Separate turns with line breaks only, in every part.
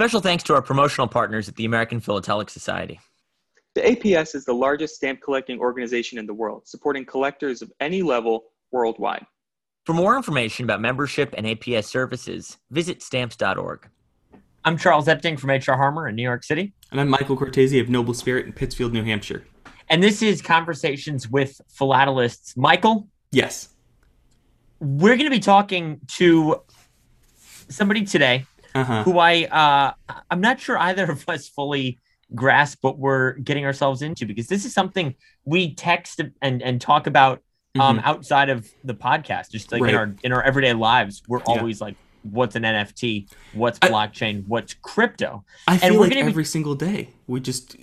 Special thanks to our promotional partners at the American Philatelic Society.
The APS is the largest stamp collecting organization in the world, supporting collectors of any level worldwide.
For more information about membership and APS services, visit stamps.org.
I'm Charles Epting from HR Harmer in New York City.
And I'm Michael Cortese of Noble Spirit in Pittsfield, New Hampshire.
And this is Conversations with Philatelists. Michael?
Yes.
We're going to be talking to somebody today uh-huh. who I uh, I'm not sure either of us fully grasp what we're getting ourselves into because this is something we text and and talk about um, mm-hmm. outside of the podcast, just like right. in our in our everyday lives. We're yeah. always like, what's an NFT? What's blockchain? I, what's crypto?
I feel and like every be, single day we just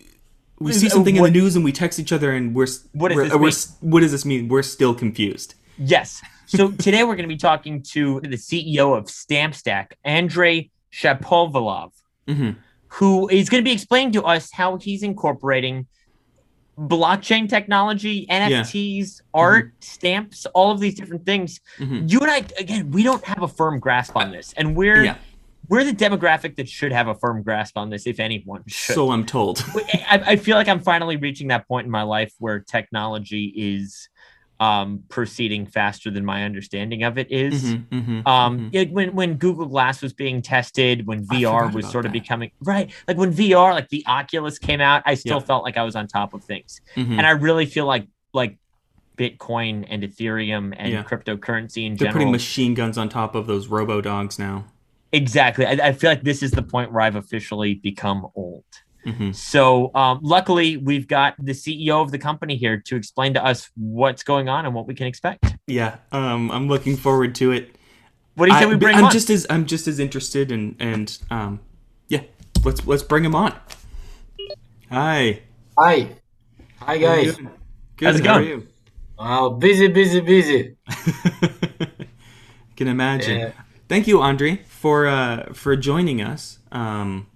we see something what, in the news and we text each other and we're what we're, this we're, what does this mean? We're still confused.
Yes. So today we're going to be talking to the CEO of StampDuck, Andrei Shapovalov, mm-hmm. who is going to be explaining to us how he's incorporating blockchain technology, NFTs, yeah. art, mm-hmm. stamps, all of these different things. Mm-hmm. You and I, again, we don't have a firm grasp on this, and we're yeah. we're the demographic that should have a firm grasp on this, if anyone should.
So I'm told.
I, I feel like I'm finally reaching that point in my life where technology is um, proceeding faster than my understanding of it is. Mm-hmm, mm-hmm, um, mm-hmm. It, when when Google Glass was being tested, when VR was sort of becoming right, like when VR, like the Oculus came out, I still felt like I was on top of things, mm-hmm. and I really feel like like Bitcoin and Ethereum and yeah. cryptocurrency in
They're
general.
putting machine guns on top of those robo dogs now.
Exactly. I, I feel like this is the point where I've officially become old. Mm-hmm. So, um, luckily, we've got the CEO of the company here to explain to us what's going on and what we can expect.
Yeah, um, I'm looking forward to it.
What do you say we bring?
I'm
on?
just as I'm just as interested and and um, yeah, let's let's bring him on. Hi.
Hi. Hi guys.
Good. How's it
How
going?
are you? Wow, busy, busy, busy.
Can imagine. Yeah. Thank you, Andre, for uh, for joining us um,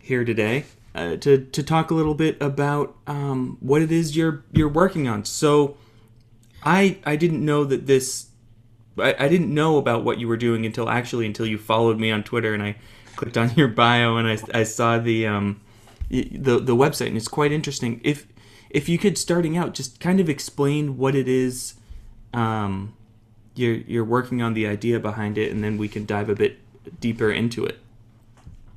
here today uh, to to talk a little bit about um, what it is you're you're working on. So, I I didn't know that this. I, I didn't know about what you were doing until actually until you followed me on Twitter and I clicked on your bio and I, I saw the um the the website and it's quite interesting. If if you could starting out just kind of explain what it is um you're you're working on the idea behind it and then we can dive a bit deeper into it.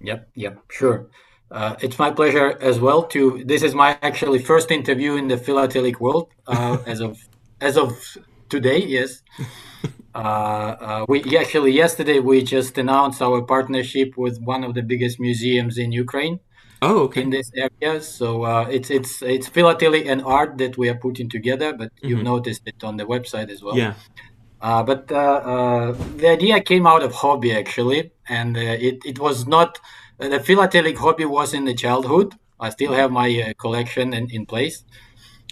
Yep, yep, sure. Uh, it's my pleasure as well to. This is my actually first interview in the philatelic world uh, as of as of today. Yes, uh, uh, we actually yesterday we just announced our partnership with one of the biggest museums in Ukraine.
Oh, okay.
In this area, so uh, it's it's it's philately and art that we are putting together. But mm-hmm. you've noticed it on the website as well.
Yeah.
but the idea came out of hobby actually, and it it was not the philatelic hobby was in the childhood. I still have my uh, collection in, in place,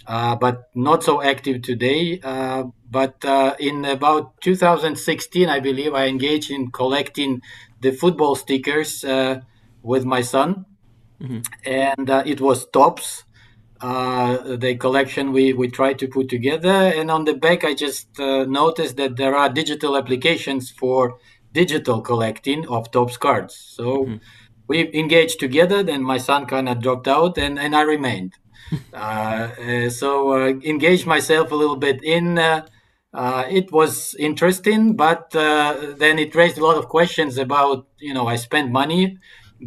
uh, but not so active today. Uh, but uh, in about 2016, I believe I engaged in collecting the football stickers uh, with my son, mm-hmm. and uh, it was Topps. the collection we, we tried to put together, and on the back, I just noticed that there are digital applications for digital collecting of Topps cards. So mm-hmm we engaged together. Then my son kind of dropped out, and and I remained. Uh, uh, so uh, engaged myself a little bit in. Uh, uh, it was interesting, but uh, then it raised a lot of questions about you know I spent money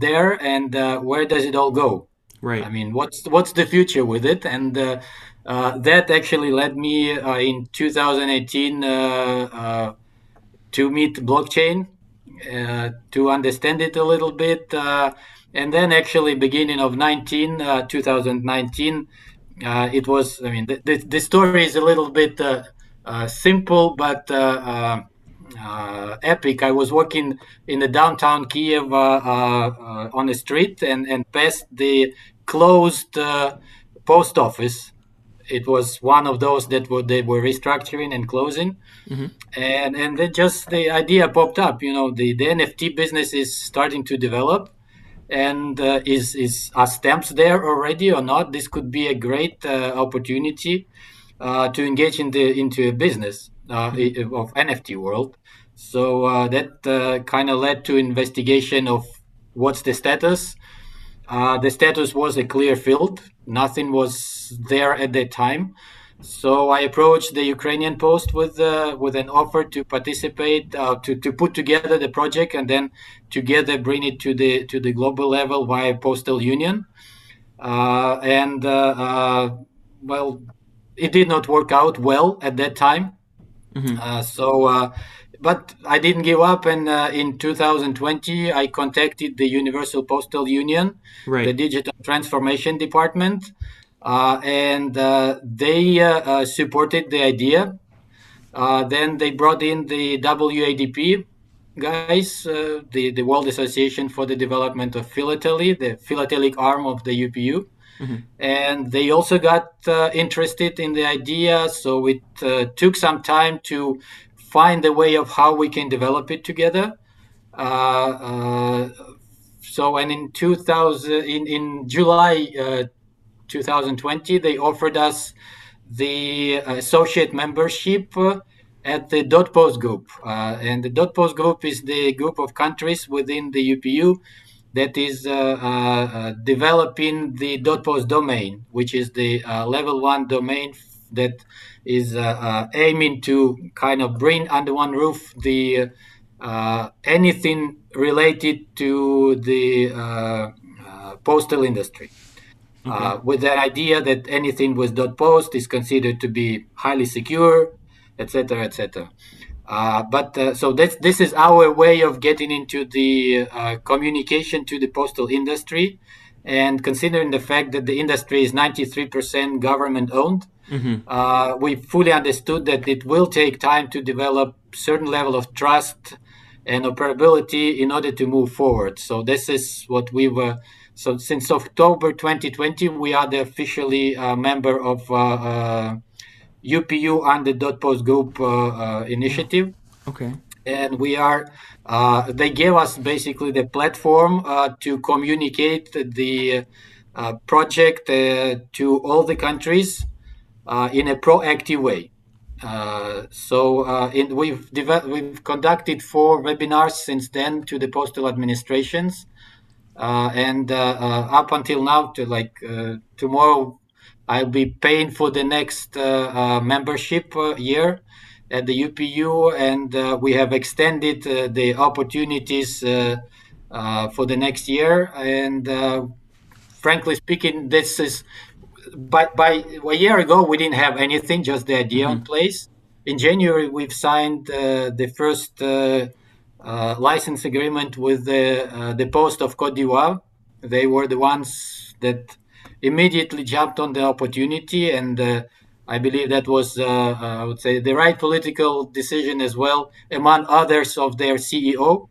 there, and where does it all go?
Right.
I mean, what's what's the future with it? And that actually led me in 2018 to meet blockchain uh, to understand it a little bit. Uh, and then actually beginning of 19, uh, 2019, it was, I mean, the, the, the, story is a little bit simple, but uh, epic. I was working in the downtown Kiev uh, uh, on the street and, and passed the closed post office it was one of those that were, they were restructuring and closing mm-hmm. and and then just the idea popped up you know the, the nft business is starting to develop and uh, is is are stamps there already or not this could be a great uh, opportunity uh, to engage in the into a business uh, mm-hmm. of nft world so uh, that uh, kind of led to investigation of what's the status. Uh, the status was a clear field. Nothing was there at that time. So I approached the Ukrainian Post with uh, with an offer to participate, uh, to to put together the project, and then together bring it to the to the global level via Postal Union. Uh, and uh, uh, well, it did not work out well at that time. Mm-hmm. Uh, so, but I didn't give up, and in 2020, I contacted the Universal Postal Union, right. the Digital Transformation Department and uh, they uh, supported the idea. then they brought in the WADP guys, the, the World Association for the Development of Philately, the philatelic arm of the UPU. Mm-hmm. And they also got uh, interested in the idea. So it uh, took some time to find a way of how we can develop it together. Uh, so, and in 2000, in, in July 2020, they offered us the uh, associate membership uh, at the dot post group. Uh, and the dot post group is the group of countries within the UPU that is uh, uh, uh, developing the dot post domain, which is the level one domain that is aiming to kind of bring under one roof the anything related to the postal industry. Okay. Uh, with the idea that anything with .post is considered to be highly secure, etc., etc. Uh, but uh, so this this is our way of getting into the uh, communication to the postal industry, and considering the fact that the industry is 93% government owned, mm-hmm. Uh, we fully understood that it will take time to develop certain level of trust and operability in order to move forward. So this is what we were so since October 2020, we are the officially uh, member of uh, UPU uh, and the Dot Post Group uh, uh, initiative.
Okay.
And we are, they gave us basically the platform to communicate the project to all the countries in a proactive way. Uh, so uh, in, we've we've conducted four webinars since then to the postal administrations, and uh, uh, up until now, to like tomorrow, I'll be paying for the next membership year at the UPU, and we have extended the opportunities for the next year. And frankly speaking, this is by, by a year ago we didn't have anything, just the idea mm-hmm. in place. In January, we've signed uh, the first uh, uh, license agreement with the uh, the post of Cote d'Ivoire. They were the ones that immediately jumped on the opportunity, and uh, I believe that was, uh, uh, I would say, the right political decision as well, among others of their CEO,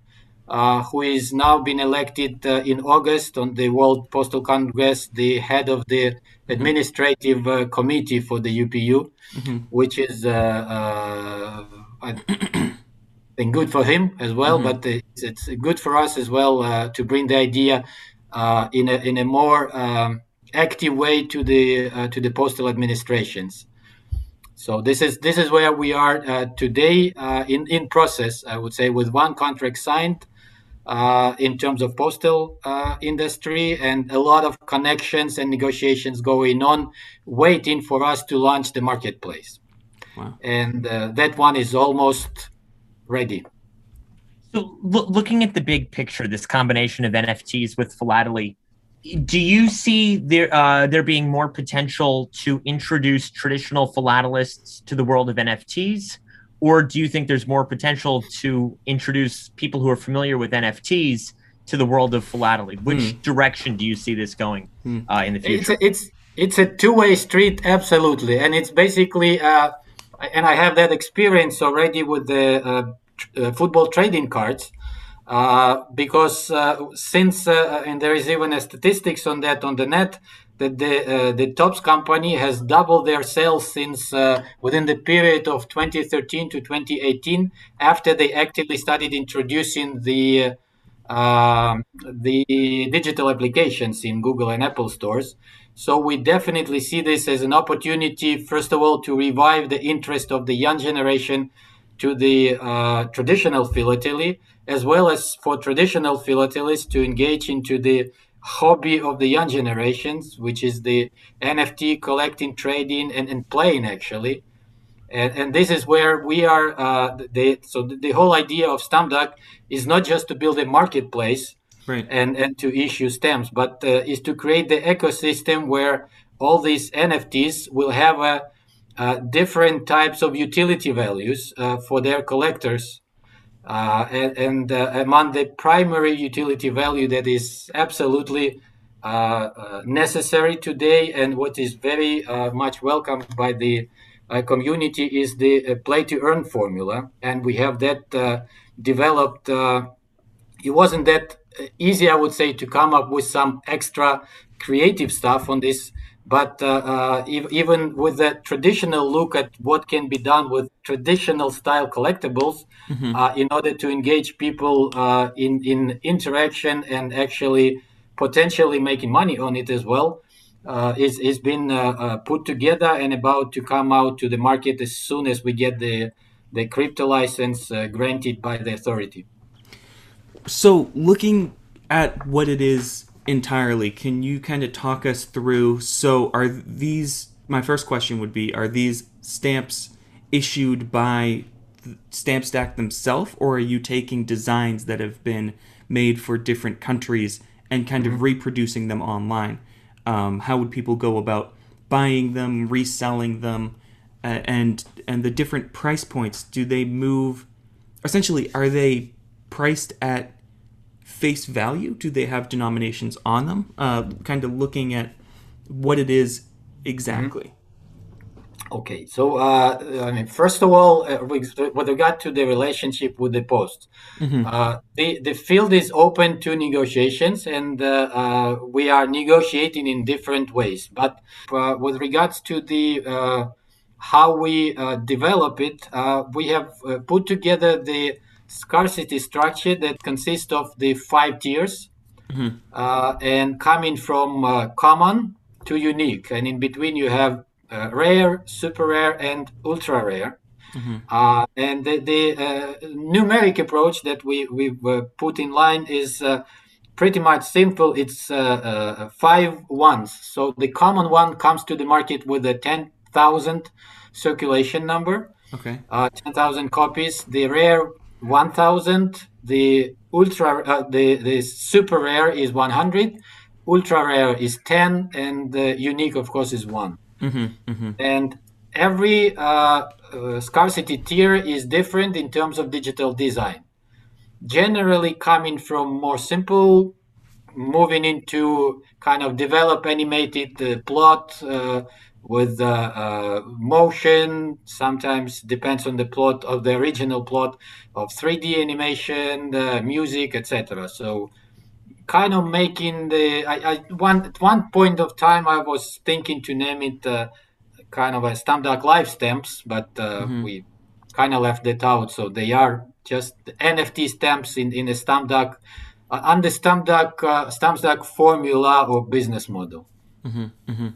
uh, who is now been elected in August on the World Postal Congress, the head of the administrative committee for the UPU, mm-hmm. which is. Think good for him as well, mm-hmm. but it's, it's, good for us as well uh, to bring the idea uh, in a in a more um, active way to the uh, to the postal administrations. So this is this is where we are uh, today uh, in in process. I would say with one contract signed. Uh, in terms of postal industry and a lot of connections and negotiations going on, waiting for us to launch the marketplace. Wow. And that one is almost ready.
So, lo- looking at the big picture, this combination of NFTs with philately, do you see there uh, there being more potential to introduce traditional philatelists to the world of NFTs, or do you think there's more potential to introduce people who are familiar with NFTs to the world of philately? Which hmm. direction do you see this going hmm. uh, in the future?
It's a, it's, it's a two way street, absolutely, and it's basically. Uh, and I have that experience already with the uh, uh, football trading cards uh, because uh, since and there is even a statistics on that on the net that the the Topps company has doubled their sales since within the period of 2013 to 2018 after they actively started introducing the uh, the digital applications in Google and Apple stores. So we definitely see this as an opportunity, first of all, to revive the interest of the young generation to the uh, traditional philately, as well as for traditional philatelists to engage into the hobby of the young generations, which is the NFT collecting, trading, and, and playing actually. And, and this is where we are. Uh, the, so the, the whole idea of StampDuck is not just to build a marketplace
right.
and, and to issue stamps, but uh, is to create the ecosystem where all these NFTs will have a, uh, different types of utility values uh, for their collectors. Uh, and, and uh, among the primary utility value that is absolutely uh, necessary today and what is very much welcomed by the community is the play to earn formula. And we have that developed. it wasn't that easy, I would say, to come up with some extra creative stuff on this but uh, uh, even with the traditional look at what can be done with traditional style collectibles mm-hmm. uh, in order to engage people uh, in, in interaction and actually potentially making money on it as well uh, is, is been uh, put together and about to come out to the market as soon as we get the, the crypto license granted by the authority.
So looking at what it is entirely, can you kind of talk us through? So, are these my first question would be: Are these stamps issued by StampDuck themselves, or are you taking designs that have been made for different countries and kind of mm-hmm. reproducing them online? Um, how would people go about buying them, reselling them, uh, and and the different price points? Do they move? Essentially, are they priced at face value? Do they have denominations on them? Uh, kind of looking at what it is exactly.
Mm-hmm. Okay, so uh, I mean, first of all, uh, with regard to the relationship with the post, mm-hmm. uh, the the field is open to negotiations, and uh, uh, we are negotiating in different ways. But uh, with regards to the how we develop it, we have put together the scarcity structure that consists of the five tiers mm-hmm. uh, and coming from uh, common to unique. And in between you have uh, rare super rare and ultra rare. Mm-hmm. Uh, and the, the uh, numeric approach that we we uh, put in line is pretty much simple. It's five ones. So the common one comes to the market with a 10000 circulation number
okay.
10000 copies. The rare 1000 the ultra uh, the the super rare is 100 ultra rare is 10 and the unique of course is one
mm-hmm, mm-hmm.
and every uh, uh, scarcity tier is different in terms of digital design generally coming from more simple moving into kind of develop animated uh, plot uh, with uh, uh, motion. Sometimes depends on the plot of the original plot of 3D animation, the music, etc. So kind of making the I, I one at one point of time I was thinking to name it uh, kind of a StampDuck live stamps, but uh, mm-hmm. we kind of left that out. So they are just NFT stamps in in the StampDuck uh, under StampDuck uh, StampDuck formula or business model.
Mm-hmm. Mm-hmm.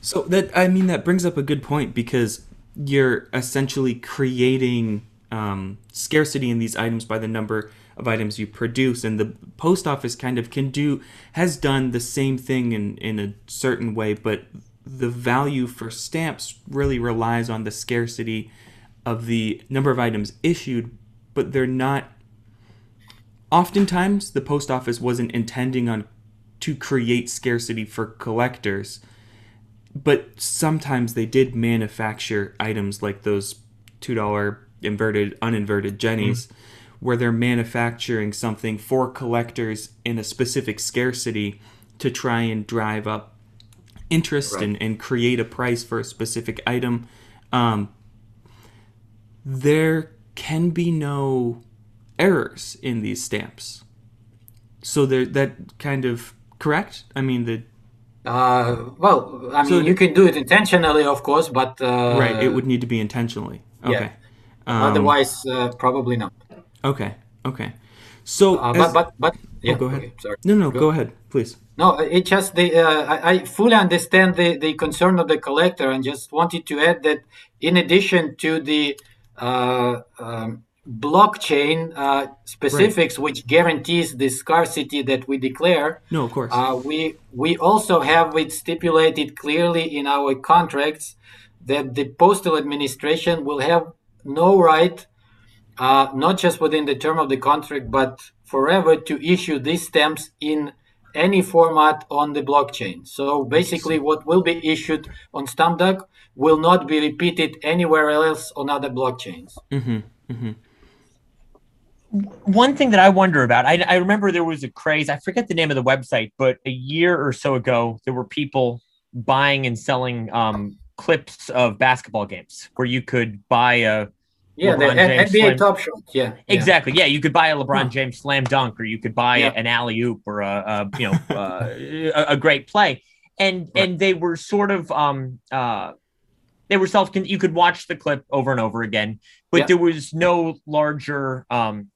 So that I mean that brings up a good point because you're essentially creating um, scarcity in these items by the number of items you produce, and the post office kind of can do has done the same thing in in a certain way, but the value for stamps really relies on the scarcity of the number of items issued, but they're not. Oftentimes, the post office wasn't intending on to create scarcity for collectors but sometimes they did manufacture items like those two dollar inverted uninverted jennies mm. where they're manufacturing something for collectors in a specific scarcity to try and drive up interest right. and, and create a price for a specific item um, there can be no errors in these stamps so there that kind of correct i mean the
uh, well, I mean, so, you can do it intentionally, of course, but uh,
right, it would need to be intentionally. Okay. Yeah.
Um, Otherwise, uh, probably not.
Okay. Okay. So,
uh, as... but but but oh,
yeah. Oh, go ahead. Okay, sorry. No, no, go, go, ahead, please.
No, it just the uh, I, I, fully understand the the concern of the collector, and just wanted to add that in addition to the uh, um, blockchain uh, specifics right. which guarantees the scarcity that we declare.
No, of course.
Uh, we we also have it stipulated clearly in our contracts that the postal administration will have no right, uh, not just within the term of the contract, but forever to issue these stamps in any format on the blockchain. So basically, what will be issued on StampDuck will not be repeated anywhere else on other blockchains.
Mm-hmm. Mm-hmm.
One thing that I wonder about, I, I remember there was a craze, I forget the name of the website, but a year or so ago, there were people buying and selling um, clips of basketball games where you could buy a
yeah, LeBron the James NBA slam... Top Shot. Yeah,
exactly. Yeah. yeah, you could buy a LeBron. James slam dunk, or you could buy yeah. an alley oop, or a, a you know uh, a, a, great play, and right. and they were sort of um uh they were self. You could watch the clip over and over again, but yeah. there was no larger um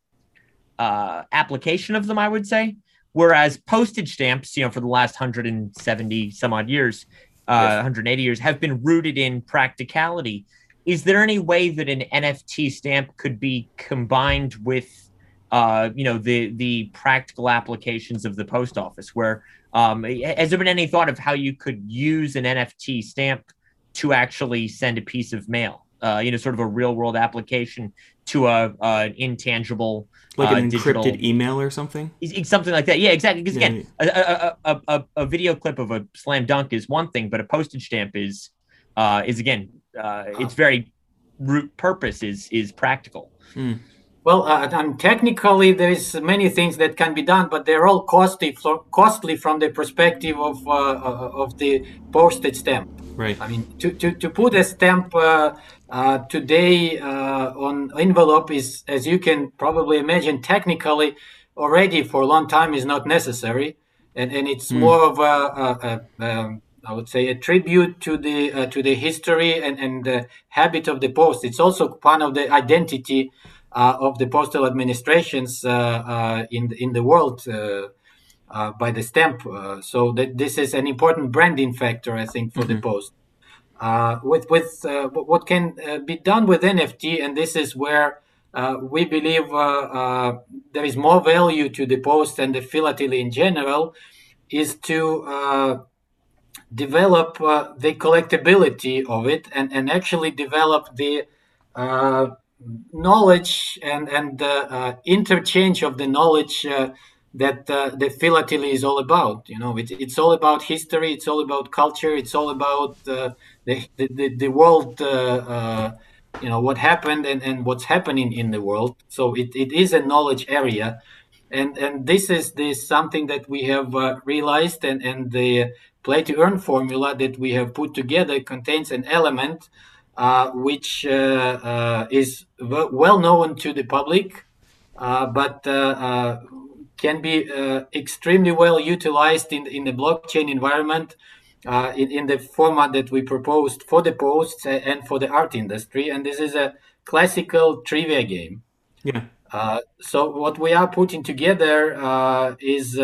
uh application of them. I would say. Whereas postage stamps, you know, for the last 170 some odd years, uh, yes. 180 years, have been rooted in practicality is there any way that an NFT stamp could be combined with, uh, you know, the the practical applications of the post office? Where um, has there been any thought of how you could use an NFT stamp to actually send a piece of mail? Uh, you know, sort of a real world application to a, an intangible,
like an
uh,
encrypted digital, email or something.
Something like that. Yeah, exactly. Because again, yeah. A, a, a, a, video clip of a slam dunk is one thing, but a postage stamp is uh, is again uh, it's very root purpose is is practical.
Mm. Well, uh, and technically, there is many things that can be done, but they're all costly, costly from the perspective of uh, uh, of the postage stamp.
Right.
I mean, to, to, to put a stamp uh, uh, today uh, on envelope is, as you can probably imagine, technically already for a long time is not necessary, and and it's mm. more of a, a, a um, I would say a tribute to the uh, to the history and and the habit of the post. It's also part of the identity uh, of the postal administrations uh, uh in in the world uh, uh, by the stamp. so that this is an important branding factor, I think, for mm-hmm. the post. With with what can be done with NFT, and this is where. we believe there is more value to the post and the philately in general, is to develop uh, the collectability of it and, and actually develop the uh, knowledge and, and uh, interchange of the knowledge uh, that uh, the philately is all about. You know, it, it's all about history, it's all about culture, it's all about uh, the, the, the world, you know, what happened and, and what's happening in the world. So it, it is a knowledge area. And, and this is this something that we have realized and, and the play to earn formula that we have put together contains an element uh, which uh, uh, is w- well known to the public, uh, but uh, uh, can be extremely well utilized in, in the blockchain environment in, in the format that we proposed for the posts and for the art industry. And this is a classical trivia game.
Yeah.
so what we are putting together is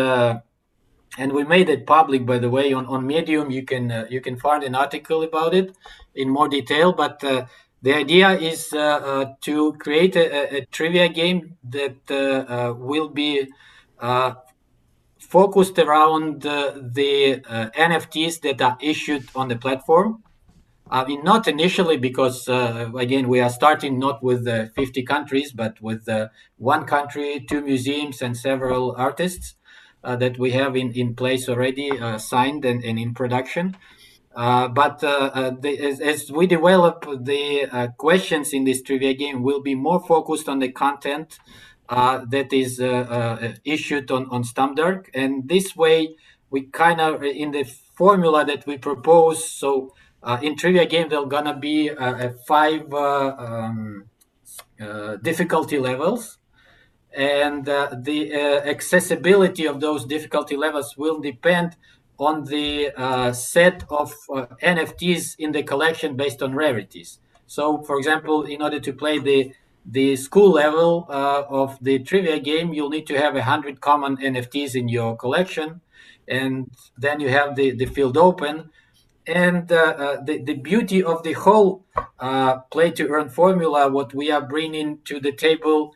and we made it public by the way on, on medium you can uh, you can find an article about it in more detail but uh, the idea is uh, uh to create a, a, trivia game that uh, uh, will be Uh, focused around the uh, nfts that are issued on the platform uh, I mean, not initially because again we are starting not with 50 countries but with one country two museums and several artists uh, that we have in, in place already uh, signed and, and in production. Uh, but the, as, as, we develop the questions in this trivia game, will be more focused on the content that is issued on, on StampDuck. And this way, we kind of, in the formula that we propose, so uh, in trivia game there are gonna be uh, five uh, um, difficulty levels and uh, the uh, accessibility of those difficulty levels will depend on the uh, set of uh, NFTs in the collection based on rarities. So, for example, in order to play the the school level uh, of the trivia game, you'll need to have a hundred common NFTs in your collection, and then you have the the field open. And uh, uh, the, the beauty of the whole uh, play to earn formula, what we are bringing to the table,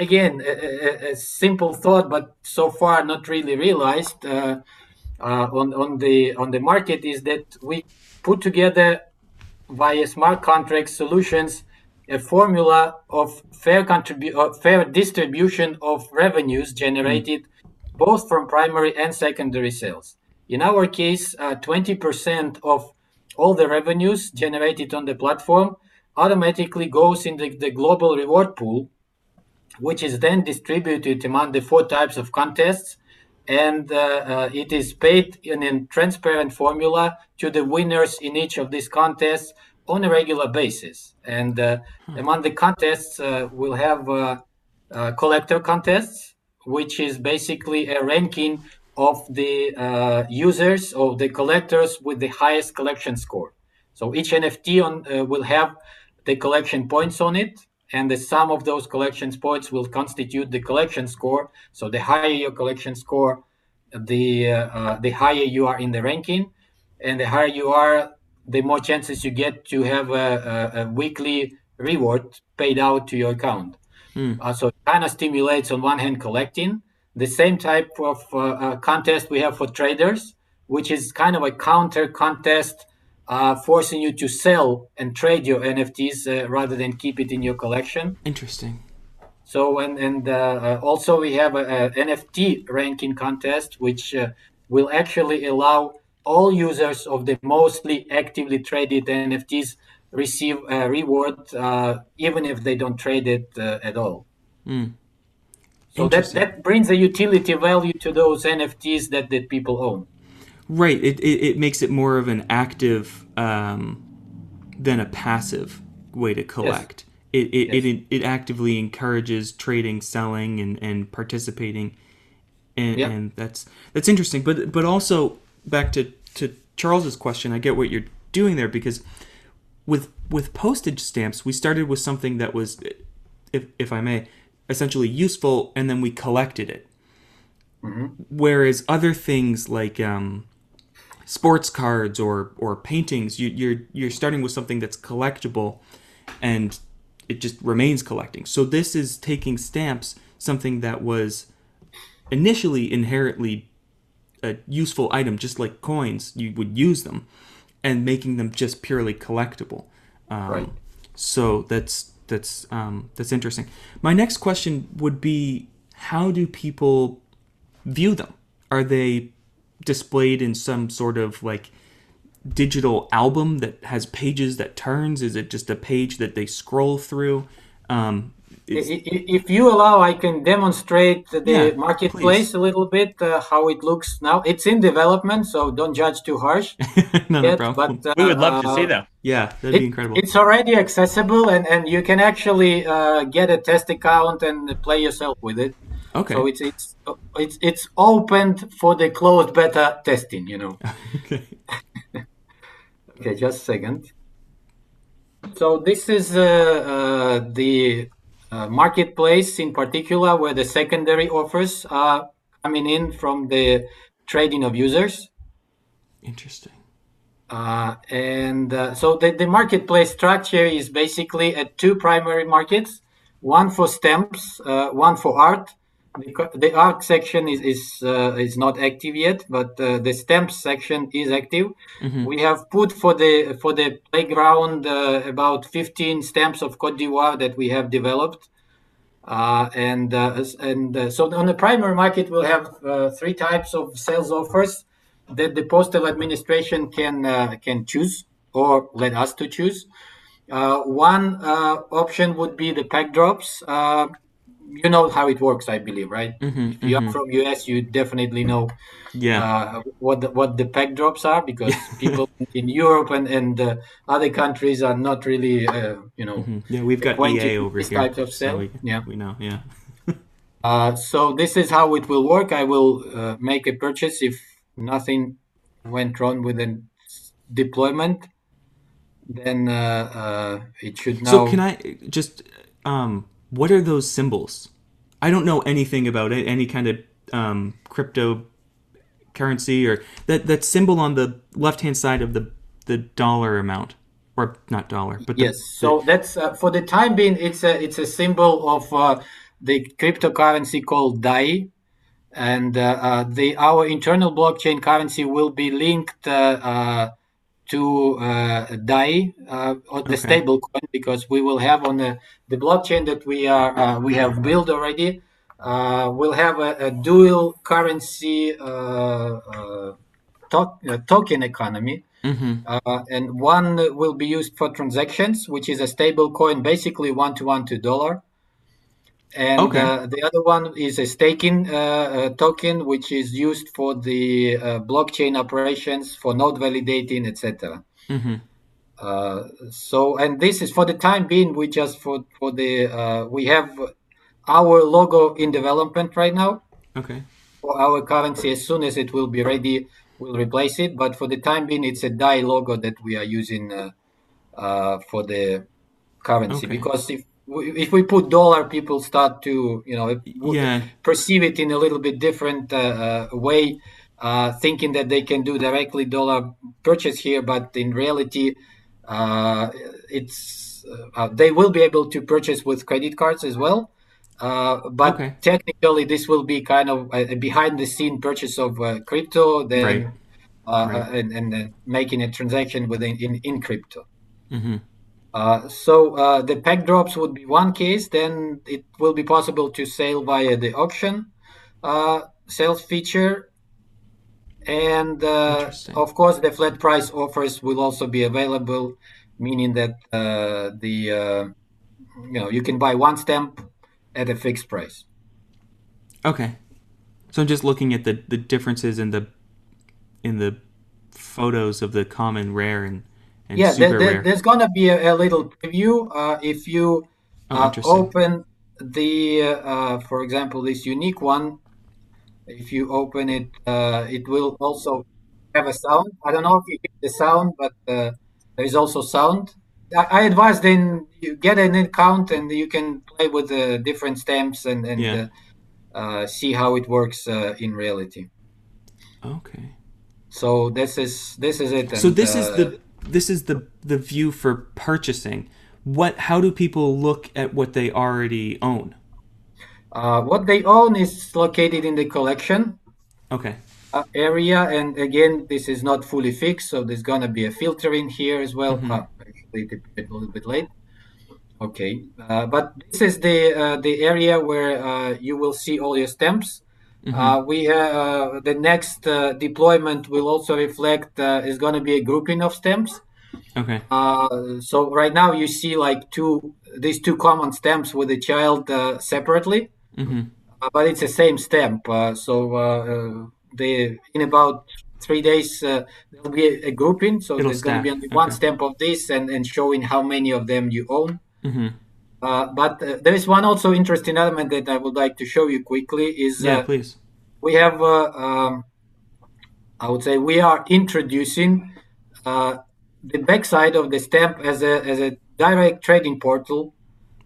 again, a, a, a simple thought, but so far not really realized uh, uh, on, on, the, on the market, is that we put together via smart contract solutions a formula of fair contribu- fair distribution of revenues generated mm. both from primary and secondary sales. In our case, uh, 20% of all the revenues generated on the platform automatically goes in the, the global reward pool, which is then distributed among the four types of contests. And uh, uh, it is paid in a transparent formula to the winners in each of these contests on a regular basis. And uh, hmm. among the contests, uh, we'll have uh, uh, collector contests, which is basically a ranking of the uh, users or the collectors with the highest collection score. So each NFT on, uh, will have the collection points on it, and the sum of those collection points will constitute the collection score. So the higher your collection score, the the higher you are in the ranking, and the higher you are, the more chances you get to have a, a, a weekly reward paid out to your account. Mm. Uh, so it kind of stimulates, on one hand, collecting. The same type of uh, uh, contest we have for traders, which is kind of a counter contest, uh, forcing you to sell and trade your NFTs uh, rather than keep it in your collection.
Interesting.
So and and uh, also we have a, a, NFT ranking contest, which will actually allow all users of the mostly actively traded NFTs receive a reward uh, even if they don't trade it uh, at all. Mm. So that, that brings a utility value to those NFTs that, that people own.
Right. It, it, it makes it more of an active um, than a passive way to collect. Yes. It, it, yes. it, it actively encourages trading, selling, and, and participating. And, yeah. and that's that's interesting. But but also back to to Charles's question, I get what you're doing there because with with postage stamps, we started with something that was, if if I may, essentially useful, and then we collected it. Mm-hmm. Whereas other things like um, sports cards or or paintings, you, you're you're starting with something that's collectible, and it just remains collecting. So this is taking stamps, something that was initially inherently a useful item, just like coins, you would use them, and making them just purely collectible. Um, right. So that's that's um, that's interesting. My next question would be: How do people view them? Are they displayed in some sort of like digital album that has pages that turns? Is it just a page that they scroll through? Um,
if you allow, I can demonstrate the yeah, marketplace please. a little bit, uh, how it looks now. It's in development, so don't judge too harsh.
no, yet, no problem.
But, uh, we would love to see that.
Yeah, that'd it, be incredible.
It's already accessible, and, and you can actually uh, get a test account and play yourself with it. Okay. So it's it's it's it's opened for the closed beta testing. You know. okay. okay, just a second. So this is uh, uh, the uh, marketplace in particular, where the secondary offers are coming in from the trading of users.
Interesting.
Uh, and uh, so the, the marketplace structure is basically at two primary markets one for stamps, uh, one for art. The, arc section is is, uh, is not active yet, but uh, the stamps section is active. Mm-hmm. We have put for the for the playground uh, about 15 stamps of Cote d'Ivoire that we have developed. Uh, and uh, and uh, so on the primary market, we'll have three types of sales offers that the postal administration can can choose or let us to choose. one option would be the pack drops you know how it works, I believe, right? Mm-hmm, if you're mm-hmm. from US, you definitely know yeah. Uh, what the, what the pack drops are because people in Europe and and uh, other countries are not really, uh, you know.
Mm-hmm. Yeah, we've got EA over
this
here.
Type of sale. So
we,
yeah,
we know. Yeah.
Uh, so this is how it will work. I will uh, make a purchase if nothing went wrong with the deployment. Then uh, it should now.
So can I just um what are those symbols? I don't know anything about it, any kind of um, crypto currency or that that symbol on the left hand side of the the dollar amount, or not dollar, but the,
yes. So that's uh, for the time being. It's a it's a symbol of uh, the cryptocurrency called DAI, and uh, uh, the our internal blockchain currency will be linked uh, to uh, DAI uh, or the stable coin because we will have on the, the blockchain that we are uh, we have built already. Uh, we'll have a, a dual currency uh, uh, to- uh, token economy.
Mhm.
Uh, and one will be used for transactions, which is a stable coin, basically one to one to dollar. And
Okay.
uh, the other one is a staking uh, uh, token, which is used for the uh, blockchain operations, for node validating, etc.
Mhm.
Uh, so, and this is for the time being. We just for for the uh, we have our logo in development right now
Okay.
for our currency. As soon as it will be ready, we'll replace it. But for the time being, it's a DAI logo that we are using uh, uh, for the currency.
Okay.
Because if if we put dollar, people start to you know
Yeah.
perceive it in a little bit different uh, uh, way, uh, thinking that they can do directly dollar purchase here, but in reality, uh, it's uh, they will be able to purchase with credit cards as well. Uh, but
Okay.
technically, this will be kind of a, a behind-the-scene purchase of uh, crypto, then
Right.
uh,
Right.
and, and uh, making a transaction within in, in crypto.
Mhm.
Uh, so uh, the pack drops would be one case. Then it will be possible to sell via the auction uh, sales feature, and uh, of course the flat price offers will also be available, meaning that uh, the uh, you know you can buy one stamp at a fixed price.
Okay. So I'm just looking at the the differences in the in the photos of the common, rare, and
yeah, there, there- there's gonna be a, a little preview uh, if you
Oh,
uh, open the, uh, for example, this unique one. If you open it, uh, it will also have a sound. I don't know if you hear the sound, but uh, there is also sound. I, I advise then you get an account and you can play with the different stamps and, and
Yeah.
uh, uh, see how it works uh, in reality.
Okay.
So this is this is it. And, So
this is
uh,
the this is the the view for purchasing. What? How do people look at what they already own?
Uh, what they own is located in the collection
Okay.
uh, area, and again, this is not fully fixed, so there's gonna be a filter in here as well.
Mhm.
Ah, actually, a little bit late. Okay, uh, but this is the uh, the area where uh, you will see all your stamps.
Mhm.
Uh, we uh, the next uh, deployment will also reflect uh, is going to be a grouping of stamps.
Okay.
Uh, so right now you see like two these two common stamps with the child uh, separately,
hmm
uh, but it's the same stamp. Uh, so they in about three days uh, there'll be a, a grouping. So
It'll
there's going to be only one
okay.
stamp of this and, and showing how many of them you own.
hmm
Uh, but uh, there is one also interesting element that I would like to show you quickly is
Yeah.
uh,
Please.
we have uh, um, I would say we are introducing uh, the backside of the stamp as a as a direct trading portal,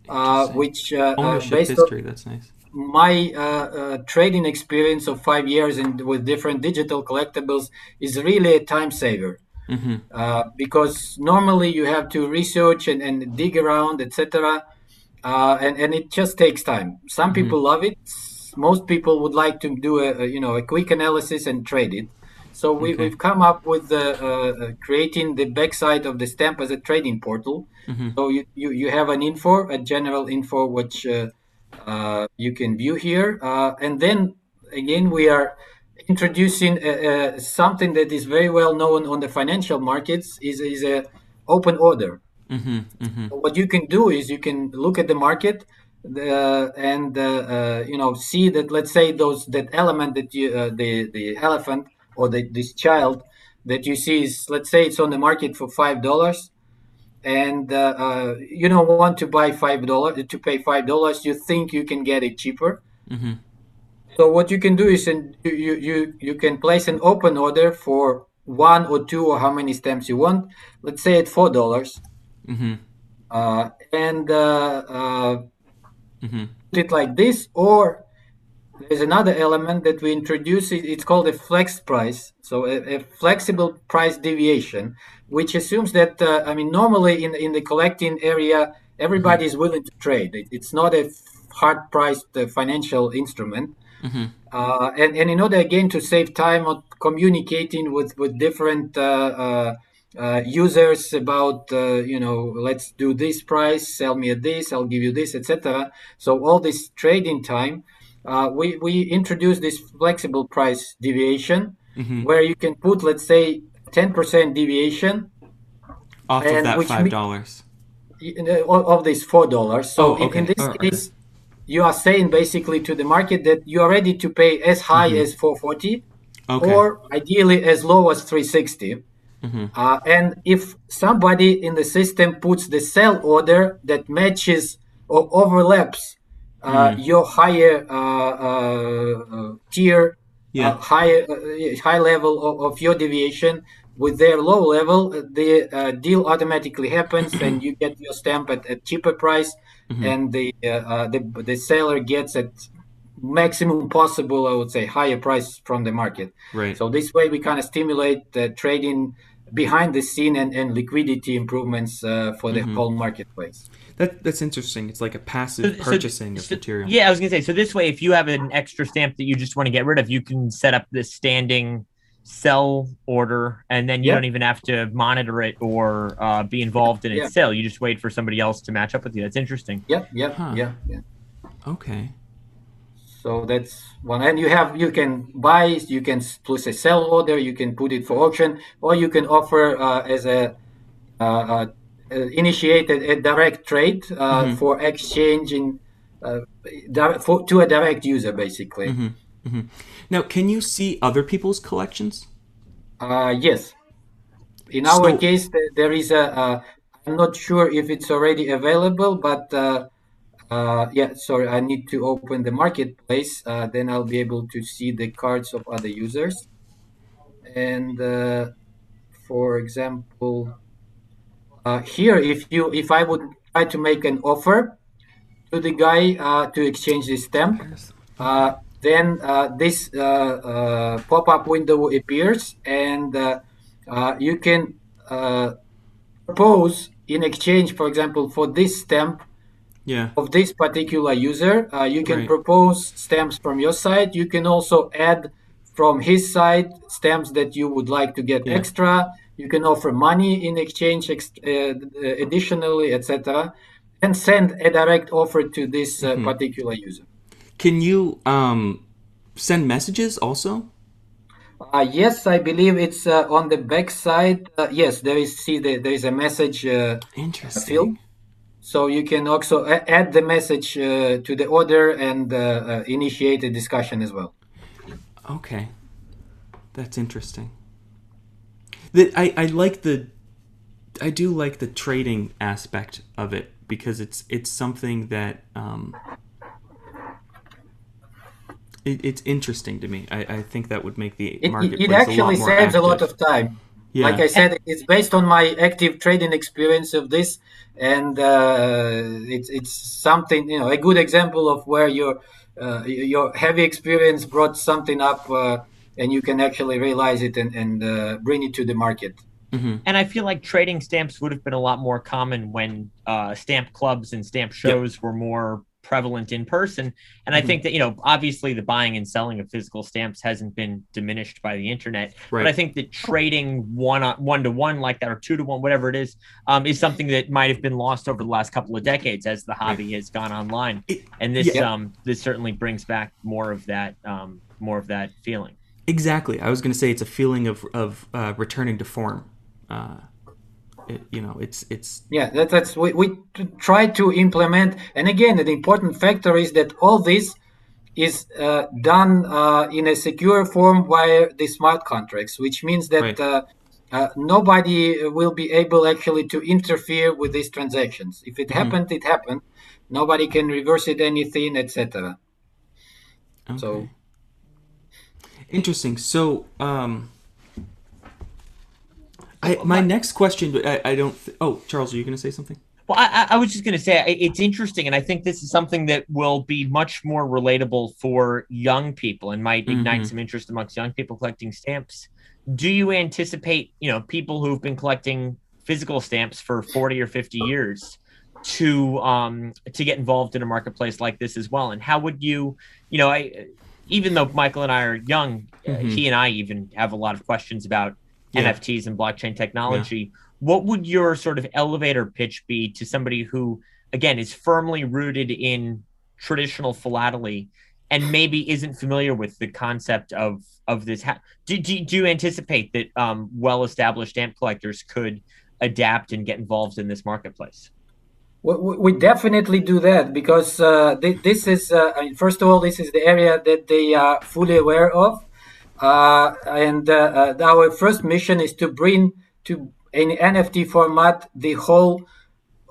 uh, which
Ownership
based on
history. That's nice.
my uh, uh, trading experience of five years and with different digital collectibles is really a time saver.
hmm
Uh, because normally you have to research and, and dig around, etc. Uh, and, and it just takes time. Some people love it. Most people would like to do a, a you know a quick analysis and trade it. So we,
Okay.
we've come up with uh, uh, creating the backside of the stamp as a trading portal.
hmm
So you, you, you have an info, a general info, which uh, uh, you can view here. Uh, and then again, we are introducing something that is very well known on the financial markets is, is a open order.
Hmm hmm
What you can do is you can look at the market the, and uh, uh, you know see that let's say those that element that you uh, the the elephant or the, this child that you see is let's say it's on the market for five dollars and uh, you don't want to buy five dollars to pay five dollars you think you can get it cheaper.
Hmm
so what you can do is and you, you you you can place an open order for one or two or how many stamps you want. Let's say at four dollars
hmm
uh, and uh, uh,
hmm
put it like this, or there's another element that we introduce. It's called a flex price, so a, a flexible price deviation, which assumes that uh, I mean normally in in the collecting area everybody is willing to trade. It, it's not a hard priced uh, financial instrument.
Mm-hmm.
Uh, and, and in order again to save time on communicating with with different uh, uh, uh users about you know let's do this price, sell me at this, I'll give you this, etc. So all this trading time, we we introduce this flexible price deviation
mm-hmm.
where you can put let's say ten percent deviation
off of that five dollars
of this four dollars. So
oh, okay.
in, in, this
oh,
case, you are saying basically to the market that you are ready to pay as high mm-hmm. as 440,
okay.
or ideally as low as 360.
Mm-hmm.
Uh, and if somebody in the system puts the sell order that matches or overlaps uh,
mm.
your higher uh, uh tier,
yeah.
Uh, high uh, high level of, of your deviation, with their low level, the uh, deal automatically happens, and you get your stamp at a cheaper price,
mm-hmm.
and the, uh, uh, the the seller gets at maximum possible, I would say, higher price from the market.
Right.
So this way, we kind of stimulate the trading behind the scene and, and liquidity improvements uh, for the
mm-hmm.
whole marketplace.
That that's interesting. It's like a passive
so,
purchasing
so,
of material.
Yeah, I was gonna say. So this way, if you have an extra stamp that you just want to get rid of, you can set up this standing sell order and then you yep. don't even have to monitor it or uh, be involved in its yep. sale you just wait for somebody else to match up with you that's interesting
yep yep
huh.
yeah yeah
okay
so that's one and you have you can buy you can place a sell order you can put it for auction or you can offer uh, as a uh, uh, initiate a, a, direct trade uh, mm-hmm. for exchanging uh, for, to a direct user basically
mm-hmm. Mm-hmm. Now, can you see other people's collections?
Uh, yes. In our so, case, there is a. Uh, I'm not sure if it's already available, but uh, uh, yeah, sorry, I need to open the marketplace. Uh, then I'll be able to see the cards of other users. And uh, for example, uh, here, if you if I would try to make an offer to the guy uh, to exchange this stamp, uh, then uh, this uh, uh, pop-up window appears and you can propose in exchange, for example, for this stamp
yeah.
of this particular user. Uh, you can
right.
propose stamps from your side. You can also add from his side stamps that you would like to get
yeah.
extra. You can offer money in exchange ex- uh, additionally, etc., and send a direct offer to this uh, mm-hmm. particular user.
Can you um, send messages also?
Uh, yes, I believe it's uh, on the back side. Uh, yes, there is. See, the, there is a message uh,
Interesting.
field, so you can also add the message uh, to the order and uh, initiate a discussion as well.
Okay, that's interesting. The, I I like the, I do like the trading aspect of it because it's it's something that um, it, it's interesting to me. I, I think that would make the marketplace
it, it actually
a
saves
active.
a lot of time.
Yeah.
Like I said, it's based on my active trading experience of this, and uh, it's it's something you know a good example of where your uh, your heavy experience brought something up, uh, and you can actually realize it and, and uh, bring it to the market.
Mm-hmm.
And I feel like trading stamps would have been a lot more common when uh, stamp clubs and stamp shows yep. were more prevalent in person. And mm-hmm. I think that, you know, obviously the buying and selling of physical stamps hasn't been diminished by the internet.
Right.
But I think that trading one on one to one like that or two to one, whatever it is, um, is something that might have been lost over the last couple of decades as the hobby has gone online. And this
yeah.
um this certainly brings back more of that um more of that feeling.
Exactly. I was going to say it's a feeling of of uh, returning to form. Uh, it, you know it's it's
yeah that, that's we, we try to implement and again the important factor is that all this is uh, done uh, in a secure form via the smart contracts which means that
right.
uh, uh nobody will be able actually to interfere with these transactions if it mm-hmm. happened it happened nobody can reverse it anything etc
okay.
so
interesting so um I, my next question, I, I don't. Th- oh, Charles, are you going to say something?
Well, I, I was just going to say it's interesting, and I think this is something that will be much more relatable for young people and might ignite mm-hmm. some interest amongst young people collecting stamps. Do you anticipate, you know, people who've been collecting physical stamps for 40 or 50 years to um to get involved in a marketplace like this as well? And how would you, you know, I even though Michael and I are young, mm-hmm. he and I even have a lot of questions about yeah. NFTs and blockchain technology. Yeah what would your sort of elevator pitch be to somebody who, again, is firmly rooted in traditional philately and maybe isn't familiar with the concept of of this? Do, do, do you anticipate that um, well established stamp collectors could adapt and get involved in this marketplace?
We definitely do that because uh, this is, uh, first of all, this is the area that they are fully aware of. Uh, and uh, uh, our first mission is to bring to in NFT format the whole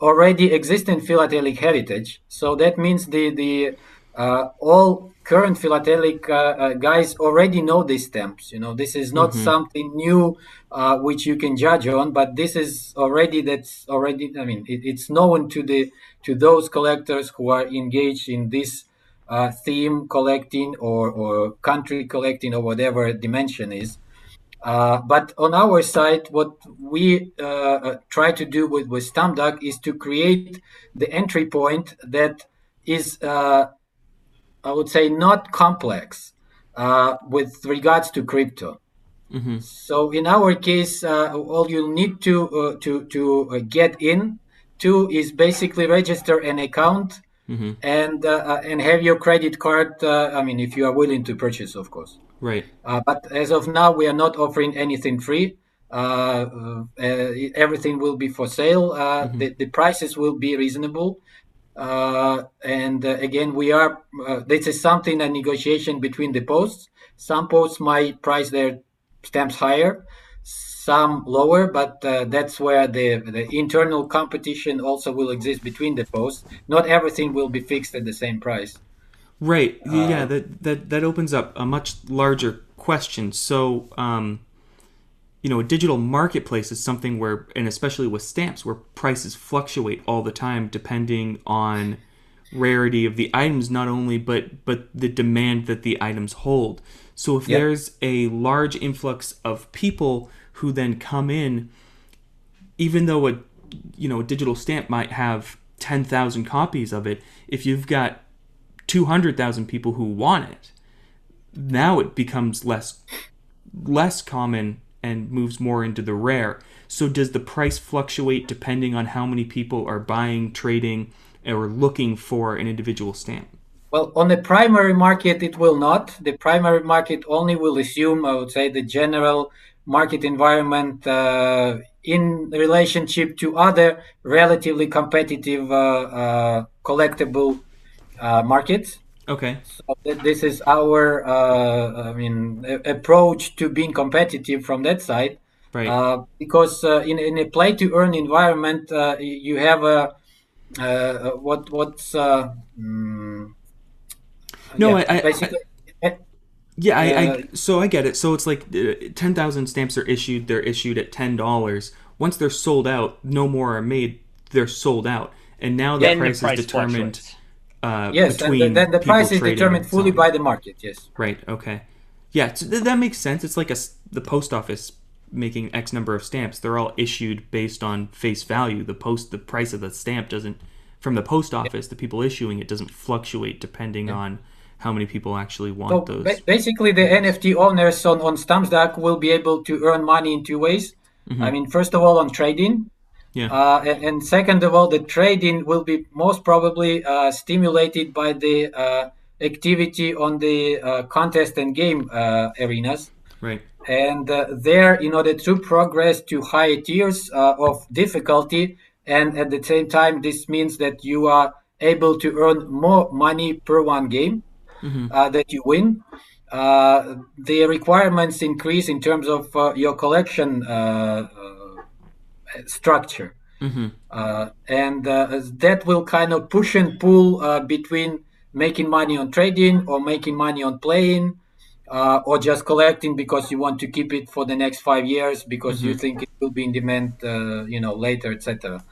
already existing philatelic heritage. So that means the the uh, all current philatelic uh, uh, guys already know these stamps. You know, this is not mm-hmm. something new uh, which you can judge on, but this is already that's already. I mean, it, it's known to the to those collectors who are engaged in this. Uh, theme collecting or, or country collecting or whatever dimension is uh, but on our side, what we uh, uh, try to do with, with StampDuck is to create the entry point that is, uh, I would say, not complex uh, with regards to crypto. Mm-hmm. So in our case, all you need to to to get in to is basically register an account mm-hmm. and and have your credit card. I mean, if you are willing to purchase, of course.
Right.
Uh, but as of now, we are not offering anything free. Uh, uh, everything will be for sale. Uh, mm-hmm. The, the prices will be reasonable. Uh, and uh, again, we are. this is something a negotiation between the posts. Some posts might price their stamps higher, some lower, but that's where the the internal competition also will exist between the posts. Not everything will be fixed at the same price.
Right. Uh, yeah. That that that opens up a much larger question. So, um, you know, a digital marketplace is something where, and especially with stamps, where prices fluctuate all the time depending on rarity of the items, not only but but the demand that the items hold. So, if yep. there's a large influx of people who then come in, even though a you know a digital stamp might have ten thousand copies of it, if you've got 200,000 people who want it. Now it becomes less less common and moves more into the rare. So does the price fluctuate depending on how many people are buying, trading, or looking for an individual stamp?
Well, on the primary market, it will not. The primary market only will assume, I would say, the general market environment uh, in relationship to other relatively competitive uh, uh, collectible uh, markets.
Okay.
So th- this is our, uh, I mean, a- approach to being competitive from that side.
Right. Uh,
because uh, in in a play to earn environment, uh, you have a uh, what what's mm,
no, yeah, I, basically. I, yeah, I, I, so I get it. So it's like ten thousand stamps are issued. They're issued at ten dollars. Once they're sold out, no more are made. They're sold out, and now the price, the price is determined. Uh,
yes, between the, the price is determined fully by the market. Yes.
Right. Okay. Yeah, So that makes sense. It's like a the post office making X number of stamps. They're all issued based on face value. The post the price of the stamp doesn't from the post office. Yeah. The people issuing it doesn't fluctuate depending yeah. on how many people actually want so those.
Basically, the NFT owners on on StampDuck will be able to earn money in two ways. Mm-hmm. I mean, first of all, on trading
yeah. Uh,
and, and, second of all, the trading will be most probably uh, stimulated by the uh, activity on the uh, contest and game uh, arenas.
Right.
And uh, there, in order to progress to higher tiers of difficulty, and at the same time, this means that you are able to earn more money per one game mm-hmm. that you win. the requirements increase in terms of your collection structure. Mm-hmm. Uh, and uh, that will kind of push and pull uh, between making money on trading or making money on playing. uh, or just collecting because you want to keep it for the next five years because
Mm-hmm.
you think it will be in demand, uh, you know, later, etc.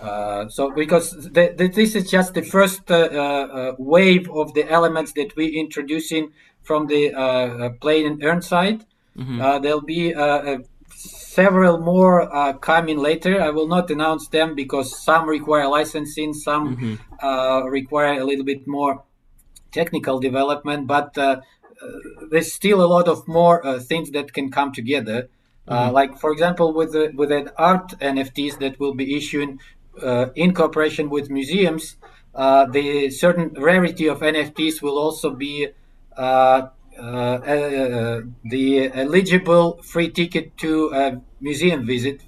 Mm-hmm.
Uh, so because the, the, this is just the first uh, uh, wave of the elements that we introducing from the uh, uh, plane and earn side.
Mm-hmm.
Uh, there'll be uh, uh, several more uh, coming later. I will not announce them because some require licensing, some
Mm-hmm.
uh, require a little bit more technical development, but uh, uh, there's still a lot of more uh, things that can come together. Uh, like for example, with the, with an art NFTs that will be issuing uh, in cooperation with museums, uh, the certain rarity of NFTs will also be uh, uh, uh, the eligible free ticket to a museum visit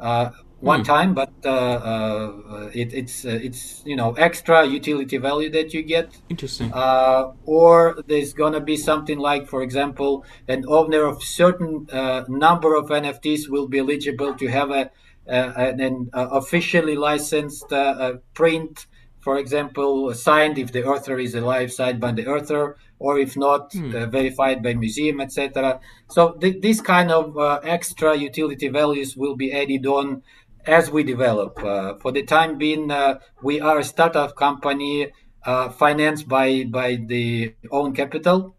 uh, one time, but uh, uh, it, it's uh, it's you know extra utility value that you get.
Interesting.
Uh, or there's gonna be something like, for example, an owner of certain uh, number of NFTs will be eligible to have a an, an uh, officially licensed uh, uh, print, for example, signed if the author is alive, signed by the author, or if not, uh, verified by museum, etc. So th- these kind of uh, extra utility values will be added on as we develop. Uh, for the time being, uh, we are a startup company uh, financed by by the own capital.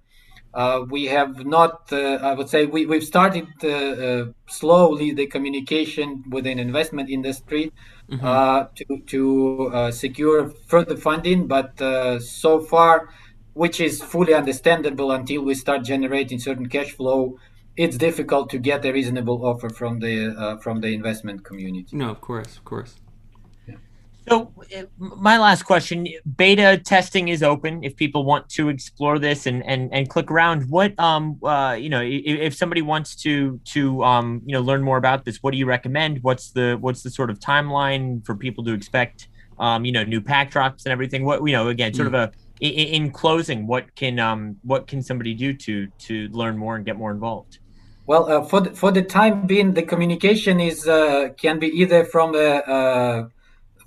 Uh, we have not, uh, I would say, we, we've started uh, uh, slowly the communication with an investment industry uh, to, to uh, secure further funding, but uh, so far, which is fully understandable until we start generating certain cash flow, it's difficult to get a reasonable offer from the uh, from the investment community.
No, of course, of course.
So, uh, my last question: beta testing is open. If people want to explore this and and, and click around, what um uh you know if, if somebody wants to to um you know learn more about this, what do you recommend? What's the what's the sort of timeline for people to expect? Um, you know, new pack drops and everything. What you know, again, sort of a in, in closing, what can um what can somebody do to to learn more and get more involved?
Well, uh, for the, for the time being, the communication is uh, can be either from the uh,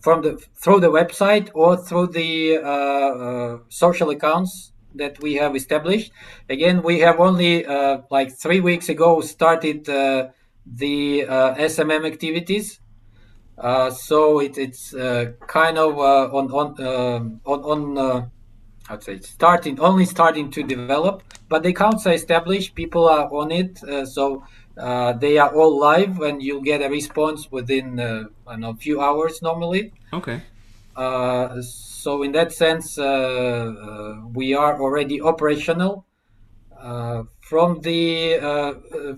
from the through the website or through the uh, uh, social accounts that we have established. Again, we have only uh, like three weeks ago started uh, the uh, SMM activities. Uh, so it, it's kind of on on on on I'd say starting only starting to develop, but the accounts are established. People are on it, so uh, they are all live, and you'll get a response within uh, I don't know a few hours normally.
Okay.
Uh, so in that sense, uh, uh, we are already operational. Uh, from the uh, uh,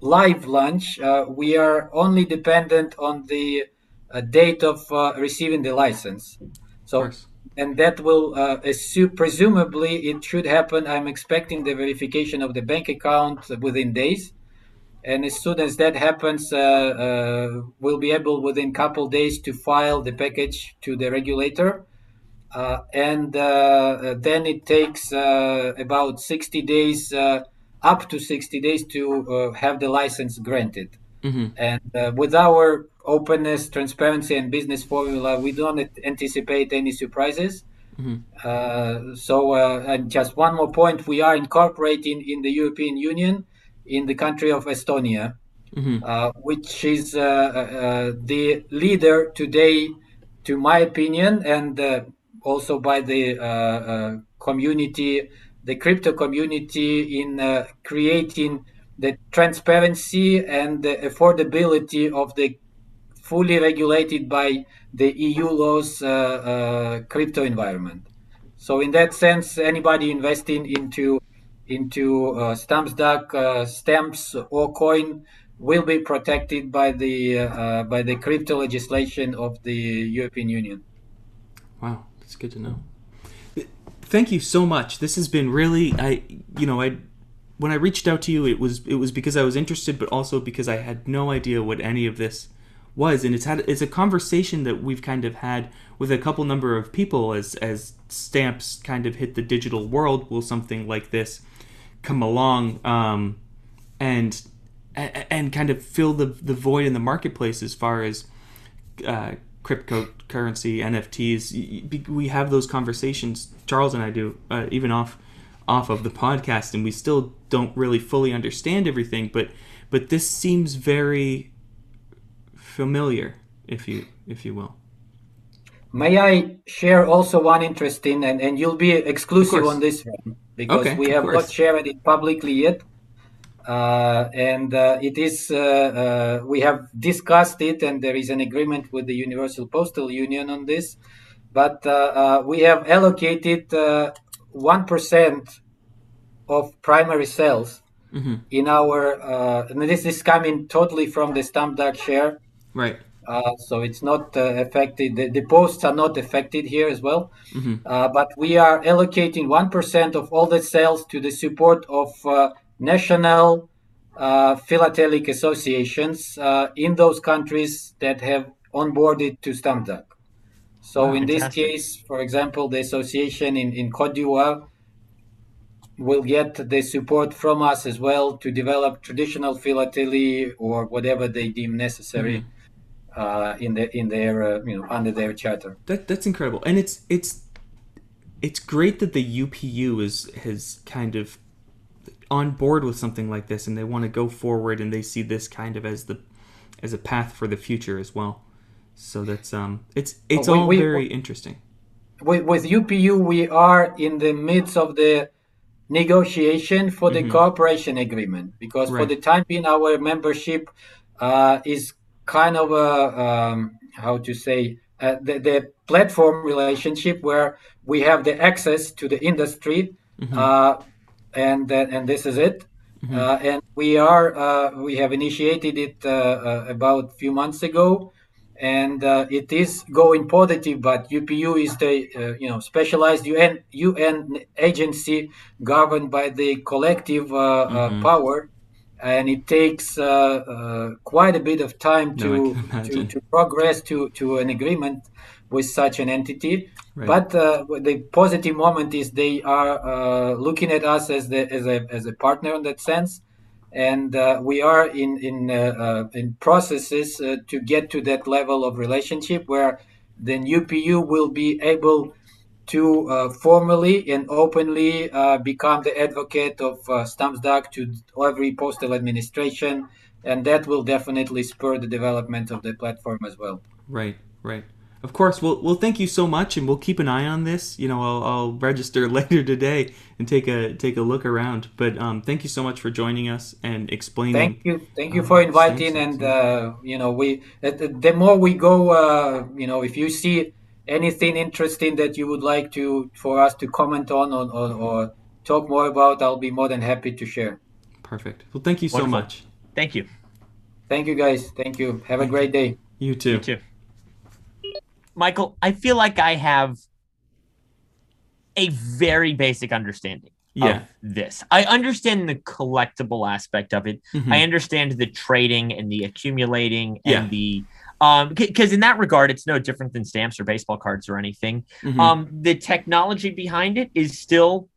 live launch, uh, we are only dependent on the uh, date of uh, receiving the license. So and that will uh, assu- presumably it should happen. I'm expecting the verification of the bank account within days, and as soon as that happens, uh, uh, we'll be able within couple days to file the package to the regulator, uh, and uh, then it takes uh, about 60 days, uh, up to 60 days to uh, have the license granted.
Mm-hmm.
And uh, with our openness, transparency, and business formula, we don't anticipate any surprises.
Mhm.
Uh, so, uh, and just one more point: we are incorporating in the European Union, in the country of Estonia,
Mhm.
uh, which is uh, uh, the leader today, to my opinion, and uh, also by the uh, uh, community, the crypto community, in uh, creating the transparency and the affordability of the fully regulated by the EU laws uh, uh, crypto environment. So in that sense, anybody investing into into uh, StampDuck, uh, stamps or coin will be protected by the uh, by the crypto legislation of the European Union.
Wow, that's good to know. Thank you so much. This has been really I you know, I when I reached out to you it was it was because I was interested but also because I had no idea what any of this was and it's had it's a conversation that we've kind of had with a couple number of people as as stamps kind of hit the digital world will something like this come along um and and, kind of fill the the void in the marketplace as far as uh, cryptocurrency, NFTs. We have those conversations. Charles and I do, uh, even off off of the podcast, and we still don't really fully understand everything. But but this seems very familiar, if you if you will.
May I share also one interesting, and, and you'll be exclusive on this one because
okay,
we have not shared it publicly yet. Uh, and uh, it is uh, uh, we have discussed it, and there is an agreement with the Universal Postal Union on this. But uh, uh, we have allocated one of primary sales mm-hmm. in our. and this is coming totally from the StampDuck share.
Right.
Uh, so it's not uh, affected. The, the, posts are not affected here as well. Mm-hmm. Uh, but we are allocating 1% of all the sales to the support of national uh, philatelic associations uh, in those countries that have onboarded to StampDuck. So in this case, for example, the association in, in Cote d'Ivoire will get the support from us as well to develop traditional philately or whatever they deem necessary. Mm-hmm. Uh, in the in their uh, you know under their charter.
That that's incredible, and it's it's it's great that the UPU is has kind of on board with something like this and they want to go forward and they see this kind of as the as a path for the future as well. So that's um it's it's we, all we, very interesting.
With, with UPU we are in the midst of the negotiation for the mm-hmm. cooperation agreement because right. for the time being our membership uh, is kind of a um, how to say uh, the, the platform relationship where we have the access to the industry mm-hmm. uh, and uh, and this is it. Mm-hmm. Uh, and we are uh, we have initiated it about a few months ago, and it is going positive. But UPU is the you know specialized UN UN agency governed by the collective mm-hmm. power and it takes uh, uh, quite a bit of time to, no, to, to progress to, to an agreement with such an entity. Right. But uh, the positive moment is they are uh, looking at us as the as a as a partner in that sense, and uh, we are in in uh, in processes uh, to get to that level of relationship where the UPU will be able to formally and openly become the advocate of uh, StampDuck to every postal administration, and that will definitely spur the development of the platform as well.
Right, right of course, we'll we'll thank you so much, and we'll keep an eye on this. You know, I'll, I'll register later today and take a take a look around. But um, thank you so much for joining us and explaining.
Thank you, thank you um, for inviting. And uh, you know, we uh, the more we go, uh, you know, if you see anything interesting that you would like to for us to comment on or, or, or talk more about, I'll be more than happy to share.
Perfect. Well, thank you so much.
Thank you.
Thank you, guys. Thank you. Have a great day.
You too.
You too. Michael, I feel like I have a very basic understanding yeah. of this. I understand the collectible aspect of it. Mm-hmm. I understand the trading and the accumulating and yeah. the um because in that regard it's no different than stamps or baseball cards or anything. Mm-hmm. Um the technology behind it is still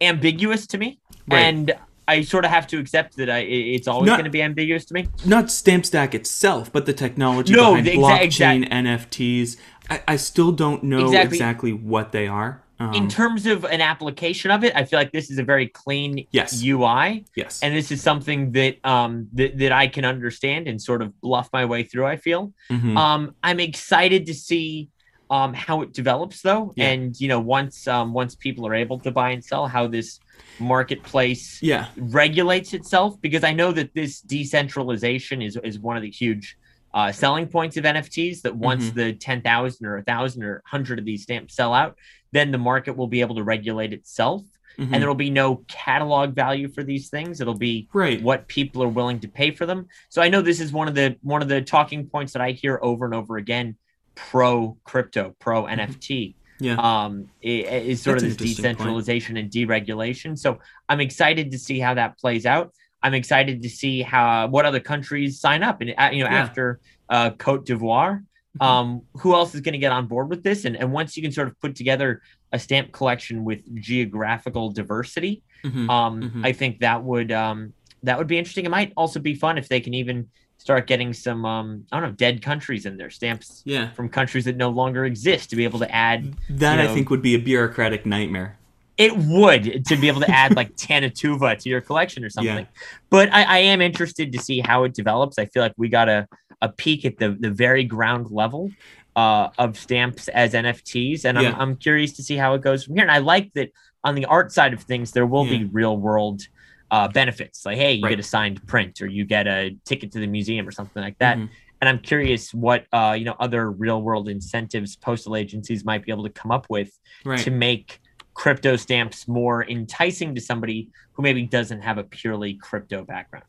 ambiguous to me. Right. And I sort of have to accept that I, it's always going to be ambiguous to me.
Not StampDuck itself, but the technology no, behind the blockchain, NFTs. I, I, still don't know exactly, exactly what they are.
Um, in terms of an application of it, I feel like this is a very clean
yes.
UI.
Yes.
And this is something that um that, that I can understand and sort of bluff my way through, I feel. Mm-hmm. Um I'm excited to see um how it develops though. Yeah. And you know, once um once people are able to buy and sell, how this marketplace
yeah.
regulates itself because I know that this decentralization is is one of the huge uh, selling points of NFTs. That once mm-hmm. the ten thousand or a thousand or hundred of these stamps sell out, then the market will be able to regulate itself. Mm-hmm. And there will be no catalog value for these things. It'll be
right.
what people are willing to pay for them. So I know this is one of the one of the talking points that I hear over and over again. Pro crypto, pro mm-hmm. NFT
yeah.
um, is sort That's of this decentralization point. and deregulation. So I'm excited to see how that plays out. I'm excited to see how what other countries sign up, and uh, you know, yeah. after uh, Cote d'Ivoire, mm-hmm. um, who else is going to get on board with this? And and once you can sort of put together a stamp collection with geographical diversity, mm-hmm. Um, mm-hmm. I think that would um, that would be interesting. It might also be fun if they can even start getting some um I don't know dead countries in there stamps
yeah
from countries that no longer exist to be able to add
that you know, I think would be a bureaucratic nightmare
It would to be able to add like Tannu Tuva to your collection or something.
Yeah.
But I, I am interested to see how it develops. I feel like we got a, a peek at the, the very ground level uh, of stamps as NFTs. And I'm, I'm curious to see how it goes from here. And I like that on the art side of things, there will
Yeah.
be real world uh, benefits. Like, hey, you
Right.
get a signed print or you get a ticket to the museum or something like that.
Mhm.
And I'm curious what uh, you know other real world incentives postal agencies might be able to come up with
Right.
to make crypto stamps more enticing to somebody who maybe doesn't have a purely crypto background.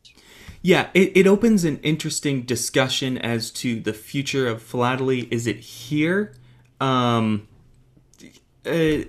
Yeah, it, it opens an interesting discussion as to the future of philately. Is it here? Um, uh,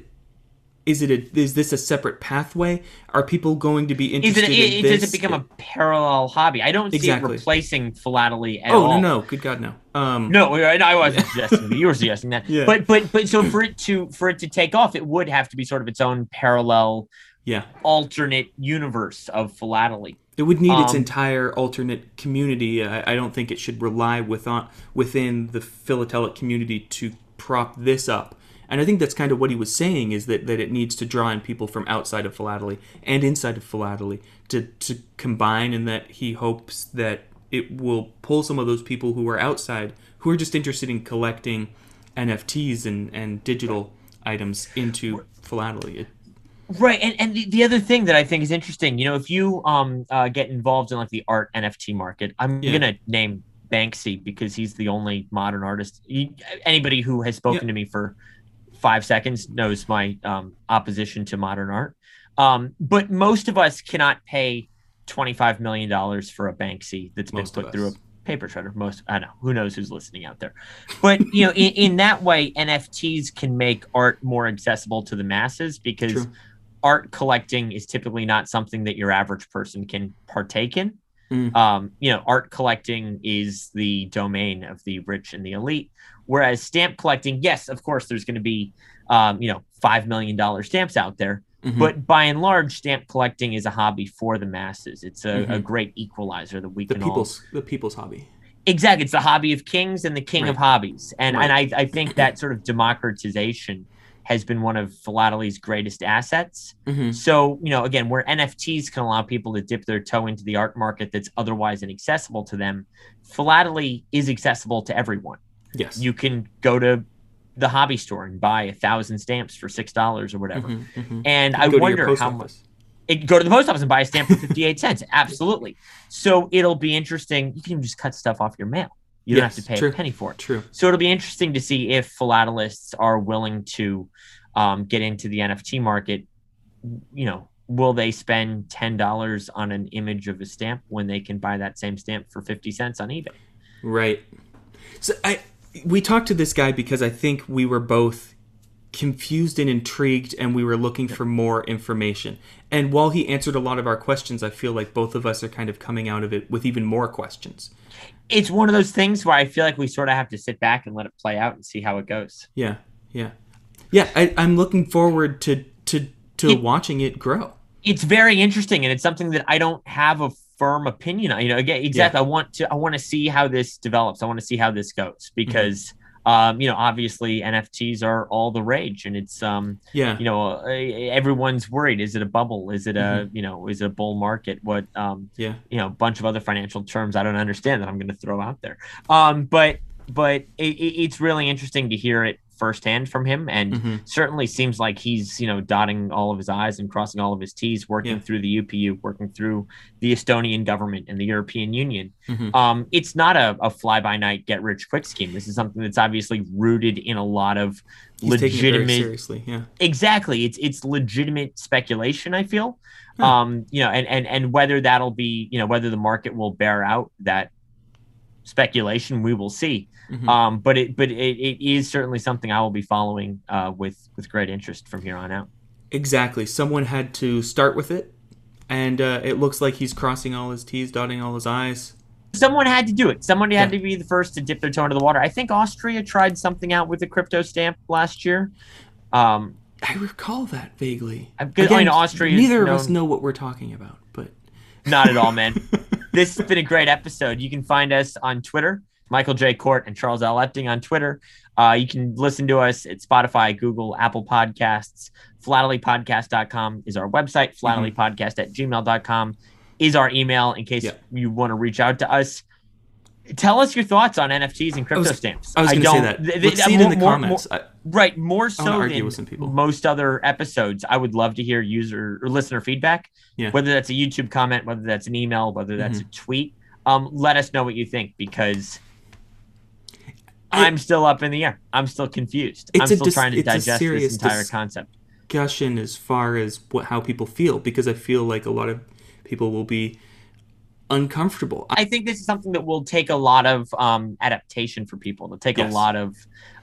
is it a, is this a separate pathway? Are people going to be
Is
interested
it, it,
in
it
this?
does it become a parallel hobby? I don't see
Exactly.
it replacing philately at
oh
all.
no no good god no um
No, I I wasn't suggesting that. You were suggesting that.
Yeah.
But but but so for it to for it to take off, it would have to be sort of its own parallel
yeah
alternate universe of philately.
it would need its
Um,
entire alternate community I, I don't think it should rely with on, within the philatelic community to prop this up and i think that's kind of what he was saying is that, that it needs to draw in people from outside of philately and inside of philately to, to combine and that he hopes that it will pull some of those people who are outside who are just interested in collecting nfts and, and digital items into philately
Right, and and the, the other thing that I think is interesting, you know, if you um uh, get involved in like the art NFT market, I'm
Yeah.
gonna name Banksy because he's the only modern artist. He, anybody who has spoken to me for five seconds knows my um, opposition to modern art. Um, but most of us cannot pay twenty five million dollars for a Banksy that's been put through a paper shredder. Most I know who knows who's listening out there, but you know, in, in that way, NFTs can make art more accessible to the masses because
True.
art collecting is typically not something that your average person can partake in.
Mm.
Um, you know, art collecting is the domain of the rich and the elite, whereas stamp collecting, yes, of course, there's going to be, um, you know, five million dollar stamps out there,
Mhm.
but by and large, stamp collecting is a hobby for the masses. It's a, a
Mhm.
great equalizer that we
the
can all
people's the people's hobby
exactly it's the hobby of kings and the king of hobbies and
Right.
and I, I think that sort of democratization has been one of philately's greatest assets
mm-hmm.
so you know again where nfts can allow people to dip their toe into the art market that's otherwise inaccessible to them philately is accessible to everyone
yes
you can go to the hobby store and buy a thousand stamps for six dollars or whatever
Mhm, mhm.
and i
go to your
wonder how much it, go to the post office and buy a stamp for 58 cents. Absolutely. So it'll be interesting. You can even just cut stuff off your mail. You don't have to pay
true.
a penny for it.
True.
So it'll be interesting to see if philatelists are willing to um, get into the NFT market. You know, will they spend $10 on an image of a stamp when they can buy that same stamp for 50 cents on eBay?
Right. So I we talked to this guy because I think we were both confused and intrigued and we were looking for more information. And while he answered a lot of our questions, I feel like both of us are kind of coming out of it with even more questions.
It's one of those things where I feel like we sort of have to sit back and let it play out and see how it goes.
Yeah. Yeah. Yeah, I, I'm looking forward to to to
It-
watching it grow.
it's very interesting and it's something that I don't have a firm opinion on. You know, again, exactly. I want to I want to see how this develops. I want to see how this goes mm-hmm. because um, you know, obviously NFTs are all the rage and it's um,
Yeah.
you know, uh, everyone's worried. Is it a bubble? Is it a, you know, is it a bull market? What um,
Yeah.
you know, a bunch of other financial terms I don't understand that I'm going to throw out there. Um, but but it- it's really interesting to hear it firsthand from him and
Mhm.
certainly seems like he's you know dotting all of his i's and crossing all of his t's working
Yeah.
through the upu working through the estonian government and the european union
Mhm.
um, it's not a, a fly-by-night get rich quick scheme this is something that's obviously rooted in a lot of
He's taking it very
legitimate
seriously. Yeah.
exactly it's it's legitimate speculation i feel
Huh.
um you know and and and whether that'll be you know whether the market will bear out that speculation we will see
Mhm.
um but it but it, it is certainly something i will be following uh with with great interest from here on out
Exactly. Someone had to start with it, and uh, it looks like he's crossing all his T's, dotting all his I's.
someone had to do it someone had
Yeah.
to be the first to dip their toe into the water i think austria tried something out with a crypto stamp last year um
I recall that vaguely.
I'm good- I mean, Austria
Neither of us know what we're talking about, but
not at all man this has been a great episode. You can find us on Twitter, Michael J. Court and Charles L. Epting on Twitter. Uh, you can listen to us at Spotify, Google, Apple Podcasts. Philatelypodcast.com is our website. Philatelypodcast at gmail.com is our email in case
Yeah.
you want to reach out to us. Tell us your thoughts on NFTs and crypto
was-
stamps.
I was going to say that.
th- th-
see it
more-
in the
more-
comments. I-
Right, more so than
with some people.
most other episodes. I would love to hear user or listener feedback.
Yeah.
Whether that's a YouTube comment, whether that's an email, whether that's
Mm-hmm.
a tweet. Um, let us know what you think because
I-
I'm still up in the air. I'm still confused. I'm still
dis-
trying to digest this entire
dis-
concept.
discussion as far as what how people feel because I feel like a lot of people will be uncomfortable. I,
think this is something that will take a lot of um, adaptation for people. It'll take
Yes.
a lot of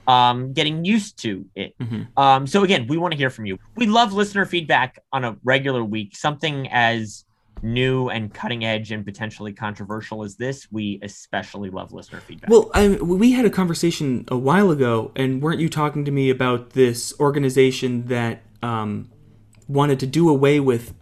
um, getting used to it.
Mhm.
Um, so again, we want to hear from you. We love listener feedback on a regular week. Something as new and cutting edge and potentially controversial as this, we especially love listener feedback.
well, I, we had a conversation a while ago, and weren't you talking to me about this organization that um, wanted to do away with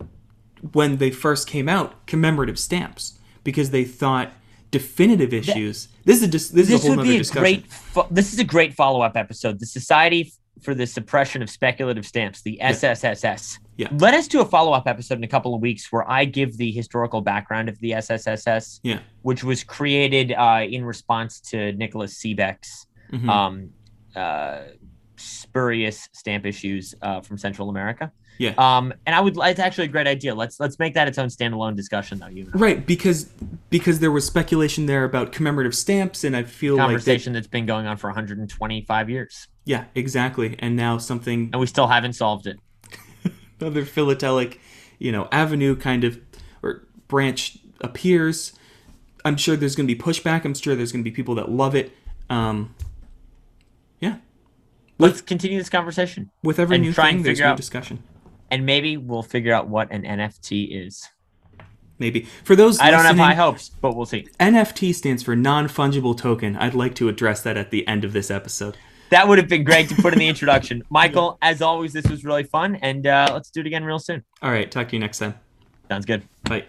when they first came out commemorative stamps because they thought definitive issues. this is a dis- this, is a whole
would
other
be a
discussion.
great. Fo- this is a great follow up episode. The Society for the Suppression of Speculative Stamps, the SSSS.
Yeah.
Let us do a follow up episode in a couple of weeks where I give the historical background of the SSSS,
Yeah.
which was created uh, in response to Nicholas Seebeck's
Mhm.
um, uh, spurious stamp issues uh, from Central America.
Yeah.
Um, and I would. It's actually a great idea. Let's let's make that its own standalone discussion, though. You know,
Right, because because there was speculation there about commemorative stamps, and I feel like
conversation that's been going on for 125 years,
yeah, exactly. And now something
and we still haven't solved it.
another philatelic, you know, avenue kind of or branch appears. I'm sure there's going to be pushback. I'm sure there's going to be people that love it. Um, yeah,
Let's continue this conversation,
with every new thing, there's new
out-
discussion.
and maybe we'll figure out what an NFT is.
Maybe for those
I don't have high hopes, but we'll see.
NFT stands for non fungible token. I'd like to address that at the end of this episode.
That would have been great to put in the introduction. Michael, as always, this was really fun, and uh, let's do it again real soon.
All right, talk to you next time.
Sounds good.
Bye.